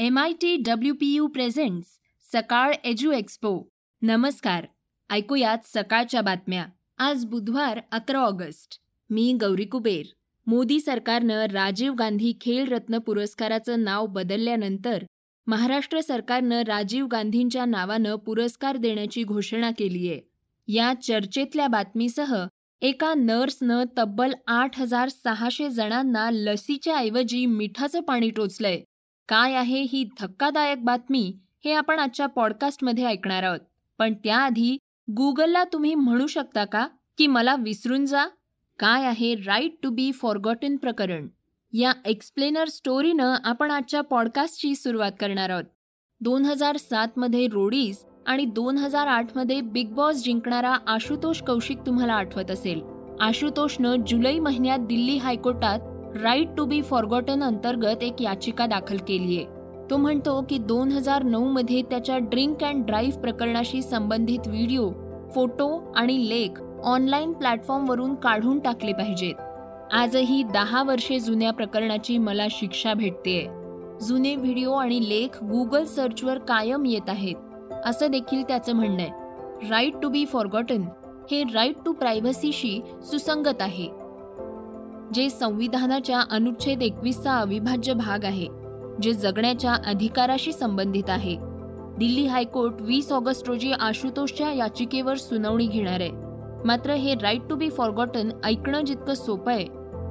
M I T W P U presents Sakal edu expo नमस्कार. ऐकूयात सकाळच्या बातम्या. आज बुधवार अकरा ऑगस्ट. मी गौरी कुबेर. मोदी सरकारनं राजीव गांधी खेलरत्न पुरस्काराचं नाव बदलल्यानंतर महाराष्ट्र सरकारनं राजीव गांधींच्या नावानं पुरस्कार देण्याची घोषणा केली आहे या चर्चेतल्या बातमीसह एका नर्सनं तब्बल आठ हजार सहाशे जणांना लसीच्या ऐवजी मिठाचं पाणी टोचलंय. काय आहे ही धक्कादायक बातमी हे आपण आजच्या पॉडकास्टमध्ये ऐकणार आहोत. पण त्याआधी गुगलला तुम्ही म्हणू शकता का की मला विसरून जा? काय आहे राईट टू बी फॉरगॉटन प्रकरण? या एक्सप्लेनर स्टोरीनं आपण आजच्या पॉडकास्टची सुरुवात करणार आहोत. दोन हजार सातमध्ये रोडीज आणि दोन हजार आठमध्ये बिग बॉस जिंकणारा आशुतोष कौशिक तुम्हाला आठवत असेल. आशुतोषनं जुलै महिन्यात दिल्ली हायकोर्टात राईट टू बी फॉरगॉटन अंतर्गत एक याचिका दाखल केली आहे. तो म्हणतो की दोन हजार नऊ मध्ये त्याच्या ड्रिंक अँड ड्राईव्ह प्रकरणाशी संबंधित व्हिडिओ फोटो आणि लेख ऑनलाईन प्लॅटफॉर्मवरून काढून टाकले पाहिजेत. आजही दहा वर्षे जुन्या प्रकरणाची मला शिक्षा भेटतेय जुने व्हिडिओ आणि लेख गुगल सर्चवर कायम येत आहेत. असं देखील त्याचं म्हणणं आहे. राईट टू बी फॉरगॉटन हे राईट टू प्रायव्हसीशी सुसंगत आहे. जे संविधानाच्या अनुच्छेद एकवीसचा अविभाज्य भाग आहे जे जगण्याच्या अधिकाराशी संबंधित आहे. दिल्ली हायकोर्ट वीस ऑगस्ट रोजी आशुतोषच्या याचिकेवर सुनावणी घेणार आहे. मात्र हे राईट टू बी फॉरगॉटन ऐकणं जितकं सोपं आहे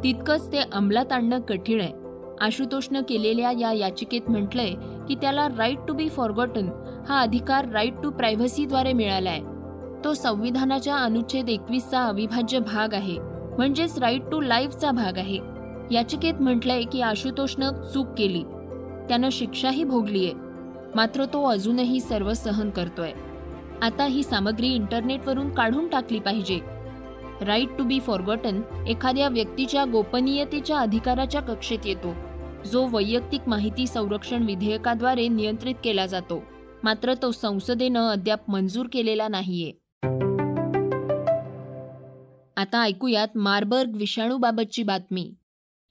तितकंच ते अंमलात आणणं कठीण आहे. आशुतोषनं केलेल्या या याचिकेत म्हटलंय की त्याला राईट टू बी फॉरगॉटन हा अधिकार राईट टू प्रायव्हसीद्वारे मिळाला आहे तो संविधानाच्या अनुच्छेद एकवीसचा अविभाज्य भाग आहे. म्हणजेच राईट टू लाईफचा भाग आहे. याचिकेत म्हटलंय की आशुतोषनं चूक केली. त्यानं शिक्षाही भोगलीये मात्र तो अजूनही सर्व सहन करतोय. आता ही सामग्री इंटरनेटवरून काढून टाकली पाहिजे. राईट टू बी फॉरगॉटन एखाद्या व्यक्तीच्या गोपनीयतेच्या अधिकाराच्या कक्षेत येतो. जो वैयक्तिक माहिती संरक्षण विधेयकाद्वारे नियंत्रित केला जातो. मात्र तो संसदेनं अद्याप मंजूर केलेला नाहीये. आता ऐकूयात मार्बर्ग विषाणूबाबतची बातमी.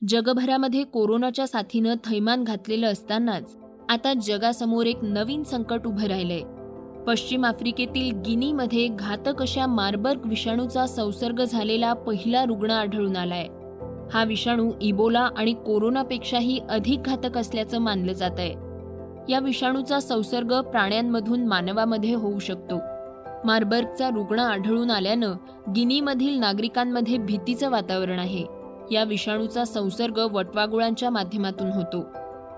जगभरामध्ये कोरोनाच्या साथीनं थैमान घातलेलं असतानाच आता जगासमोर एक नवीन संकट उभं राहिलंय. पश्चिम आफ्रिकेतील गिनीमध्ये घातक अशा मार्बर्ग विषाणूचा संसर्ग झालेला पहिला रुग्ण आढळून आलाय. हा विषाणू इबोला आणि कोरोनापेक्षाही अधिक घातक असल्याचं मानलं जात आहे या विषाणूचा संसर्ग प्राण्यांमधून मानवामध्ये होऊ शकतो. मार्बर्गचा रुग्ण आढळून आल्यानं गिनीमधील नागरिकांमध्ये भीतीचं वातावरण आहे. या विषाणूचा संसर्ग वटवागुळांच्या माध्यमातून होतो.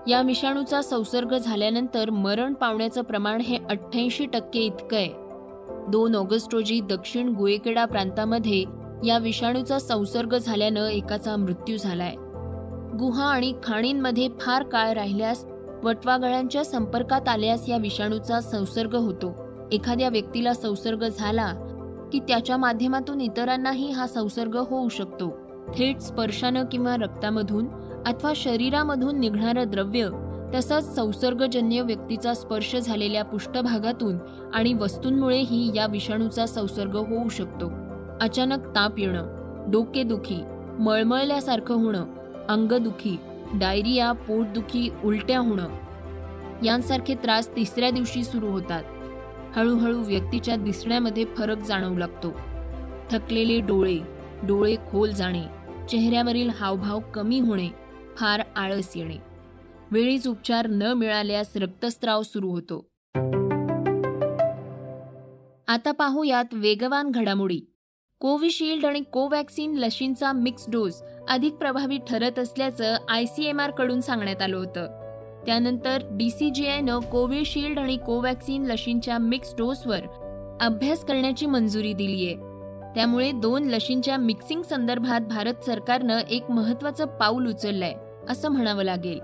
या विषाणूचा संसर्ग झाल्यानंतर मरण पावण्याचं प्रमाण हे अठ्ठ्याऐंशी टक्के इतकं आहे. दोन ऑगस्ट रोजी दक्षिण गुएकेडा प्रांतामध्ये या विषाणूचा संसर्ग झाल्यानं एकाचा मृत्यू झालाय. गुहा आणि खाणींमध्ये फार काळ राहिल्यास वटवागळ्यांच्या संपर्कात आल्यास या विषाणूचा संसर्ग होतो. एखाद्या व्यक्तीला संसर्ग झाला की त्याच्या माध्यमातून इतरांनाही हा संसर्ग होऊ शकतो. थेट स्पर्शानं किंवा रक्तामधून अथवा शरीरामधून निघणारं द्रव्य तसंच संसर्गजन्य व्यक्तीचा स्पर्श झालेल्या पृष्ठभागातून आणि वस्तूंमुळेही या विषाणूचा संसर्ग होऊ शकतो. अचानक ताप येणं डोकेदुखी मळमळल्यासारखं होणं अंगदुखी डायरिया पोटदुखी उलट्या होणं यांसारखे त्रास तिसऱ्या दिवशी सुरू होतात. हळूहळू व्यक्तीच्या दिसण्यामध्ये फरक जाणवू लागतो. थकलेले डोळे डोळे खोल जाणे चेहऱ्यावरील हावभाव कमी होणे फार आळस येणे. वेळीच उपचार न मिळाल्यास रक्तस्त्राव सुरू होतो. आता पाहूयात वेगवान घडामोडी. कोविशिल्ड आणि कोवॅक्सिन लशींचा मिक्स डोस अधिक प्रभावी ठरत असल्याचं आय सी एम आरकडून सांगण्यात आलं होतं. त्यानंतर डीसीजीआयनं कोविशिल्ड आणि कोवॅक्सिन लशींच्या मिक्स डोसवर अभ्यास करण्याची मंजुरी दिली आहे त्यामुळे दोन लशींच्या मिक्सिंग संदर्भात भारत सरकारनं एक महत्वाचं पाऊल उचललंय असं म्हणावं लागेल.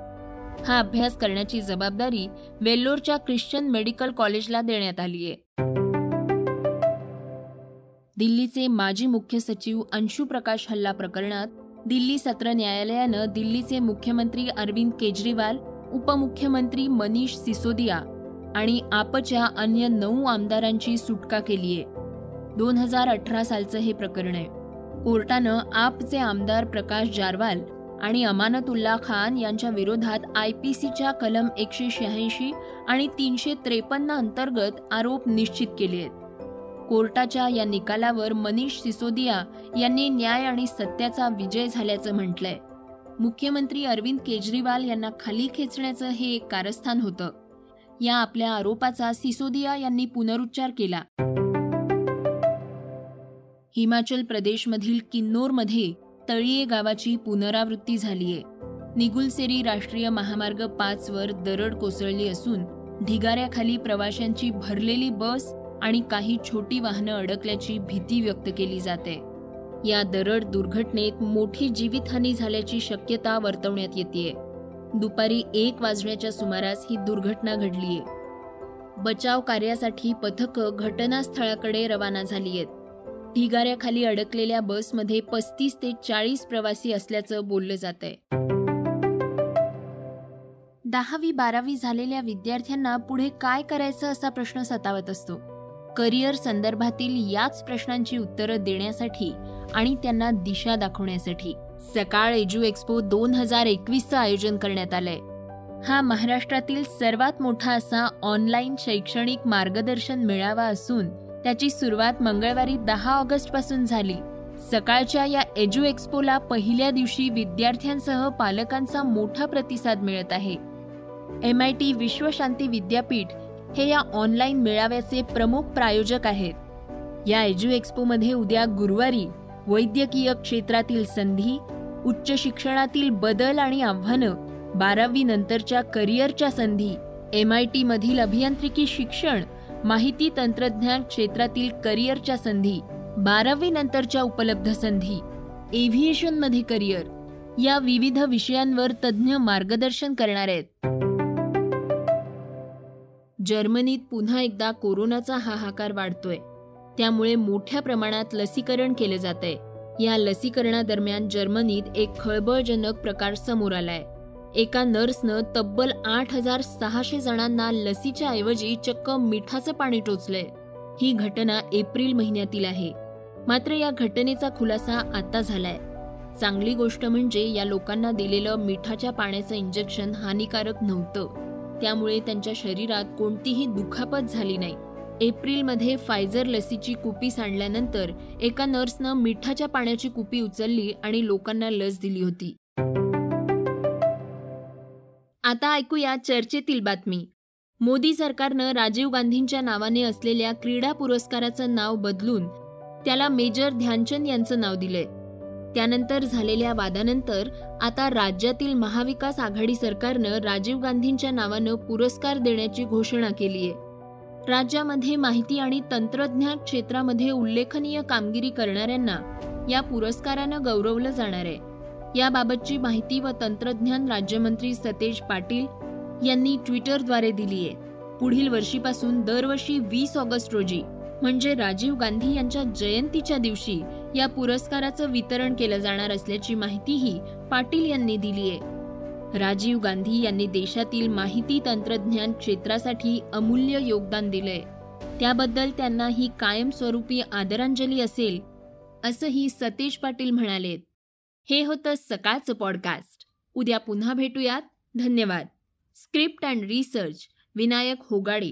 हा अभ्यास करण्याची जबाबदारी वेल्लोरच्या ख्रिश्चन मेडिकल कॉलेजला देण्यात आली आहे दिल्लीचे माजी मुख्य सचिव अंशू प्रकाश हल्ला प्रकरणात दिल्ली सत्र न्यायालयानं दिल्लीचे मुख्यमंत्री अरविंद केजरीवाल उपमुख्यमंत्री मनीष सिसोदिया आणि आपच्या अन्य नऊ आमदारांची सुटका केली आहे. दोन हजार अठरा सालचं हे प्रकरण आहे. कोर्टानं आपचे आमदार प्रकाश जारवाल आणि अमानतुल्ला खान यांच्या विरोधात आय पी सीच्या कलम एकशे शहाऐंशी आणि तीनशे त्रेपन्न अंतर्गत आरोप निश्चित केले आहेत. कोर्टाच्या या निकालावर मनीष सिसोदिया यांनी न्याय आणि सत्याचा विजय झाल्याचं म्हटलंय. मुख्यमंत्री अरविंद केजरीवाल यांना खाली खेचण्याचं हे एक कारस्थान होतं. या आपल्या आरोपाचा सिसोदिया यांनी पुनरुच्चार केला. हिमाचल प्रदेशमधील किन्नोरमध्ये तळीये गावाची पुनरावृत्ती झालीय. निगुलसेरी राष्ट्रीय महामार्ग पाच वर दरड कोसळली असून ढिगाऱ्याखाली प्रवाशांची भरलेली बस आणि काही छोटी वाहनं अडकल्याची भीती व्यक्त केली जाते. या दरड दुर्घटनेत मोठी जीवितहानी झाल्याची शक्यता वर्तवण्यात येते दुपारी एक वाजण्याच्या सुमारास ही दुर्घटना घडलीय. बचाव कार्यासाठी पथकं घटनास्थळाकडे रवाना झाली आहेत ढिगाऱ्याखाली अडकलेल्या बसमध्ये पस्तीस ते चाळीस प्रवासी असल्याचं बोललं जात आहे दहावी बारावी झालेल्या विद्यार्थ्यांना पुढे काय करायचं असा प्रश्न सतावत असतो. करिअर संदर्भातील याच प्रश्नांची उत्तरं देण्यासाठी आणि त्यांना दिशा दाखवण्यासाठी. सकाळ एज्यू एक्सपो दोन हजार एकवीसचं आयोजन करण्यात आलंय. हा महाराष्ट्रातील सर्वात मोठा असा ऑनलाईन शैक्षणिक मार्गदर्शन मेळावा असून त्याची सुरुवात मंगळवारी दहा ऑगस्टपासून झाली. सकाळच्या या एज्यू एक्सपोला पहिल्या दिवशी विद्यार्थ्यांसह पालकांचा मोठा प्रतिसाद मिळत आहे. एम आय टी विश्वशांती विद्यापीठ हे या ऑनलाईन मेळाव्याचे प्रमुख प्रायोजक आहेत. या एज्यू एक्सपोमध्ये उद्या गुरुवारी वैद्यकीय क्षेत्रातील संधी उच्च शिक्षणातील बदल आणि आव्हानं बारावी नंतरच्या करिअरच्या संधी एम आय टी मधील अभियांत्रिकी शिक्षण माहिती तंत्रज्ञान क्षेत्रातील करिअरच्या संधी बारावी नंतरच्या उपलब्ध संधी एव्हिएशनमध्ये करिअर या विविध विषयांवर तज्ज्ञ मार्गदर्शन करणार आहेत. जर्मनीत पुन्हा एकदा कोरोनाचा हाहाकार वाढतोय. त्यामुळे मोठ्या प्रमाणात लसीकरण केलं जात आहे या लसीकरणादरम्यान जर्मनीत एक खळबळजनक प्रकार समोर आलाय. एका नर्सनं तब्बल आठ हजार सहाशे जणांना लसीच्या ऐवजी चक्क मिठाचं पाणी टोचलंय. ही घटना एप्रिल महिन्यातील आहे. मात्र या घटनेचा खुलासा आता झालाय. चांगली गोष्ट म्हणजे या लोकांना दिलेलं मिठाच्या पाण्याचं इंजेक्शन हानिकारक नव्हतं. त्यामुळे त्यांच्या शरीरात कोणतीही दुखापत झाली नाही. एप्रिलमध्ये फायझर लसीची कुपी सांडल्यानंतर एका नर्सनं मिठाच्या पाण्याची कुपी उचलली आणि लोकांना लस दिली होती. आता ऐकूया चर्चेतील बातमी. मोदी सरकारनं राजीव गांधींच्या नावाने असलेल्या क्रीडा पुरस्काराचं नाव बदलून त्याला मेजर ध्यानचंद यांचं नाव दिलंय. त्यानंतर झालेल्या वादानंतर आता राज्यातील महाविकास आघाडी सरकारनं राजीव गांधींच्या नावानं पुरस्कार देण्याची घोषणा केली आहे राज्यामध्ये माहिती आणि तंत्रज्ञान क्षेत्रामध्ये उल्लेखनीय कामगिरी करणाऱ्यांना या पुरस्कारानं गौरवलं जाणार आहे. याबाबतची माहिती व तंत्रज्ञान राज्यमंत्री सतेज पाटील यांनी ट्विटरद्वारे दिली आहे. पुढील वर्षीपासून दरवर्षी वीस ऑगस्ट रोजी म्हणजे राजीव गांधी यांच्या जयंतीच्या दिवशी या पुरस्काराचं वितरण केलं जाणार असल्याची माहितीही पाटील यांनी दिली आहे. राजीव गांधी यांनी देशातील माहिती तंत्रज्ञान क्षेत्रासाठी अमूल्य योगदान दिलंय. त्याबद्दल त्यांना ही कायमस्वरूपी आदरांजली असेल असंही सतेज पाटील म्हणालेत. हे होतं सकाळचं पॉडकास्ट. उद्या पुन्हा भेटूयात. धन्यवाद. Script and research Vinayak Hogade.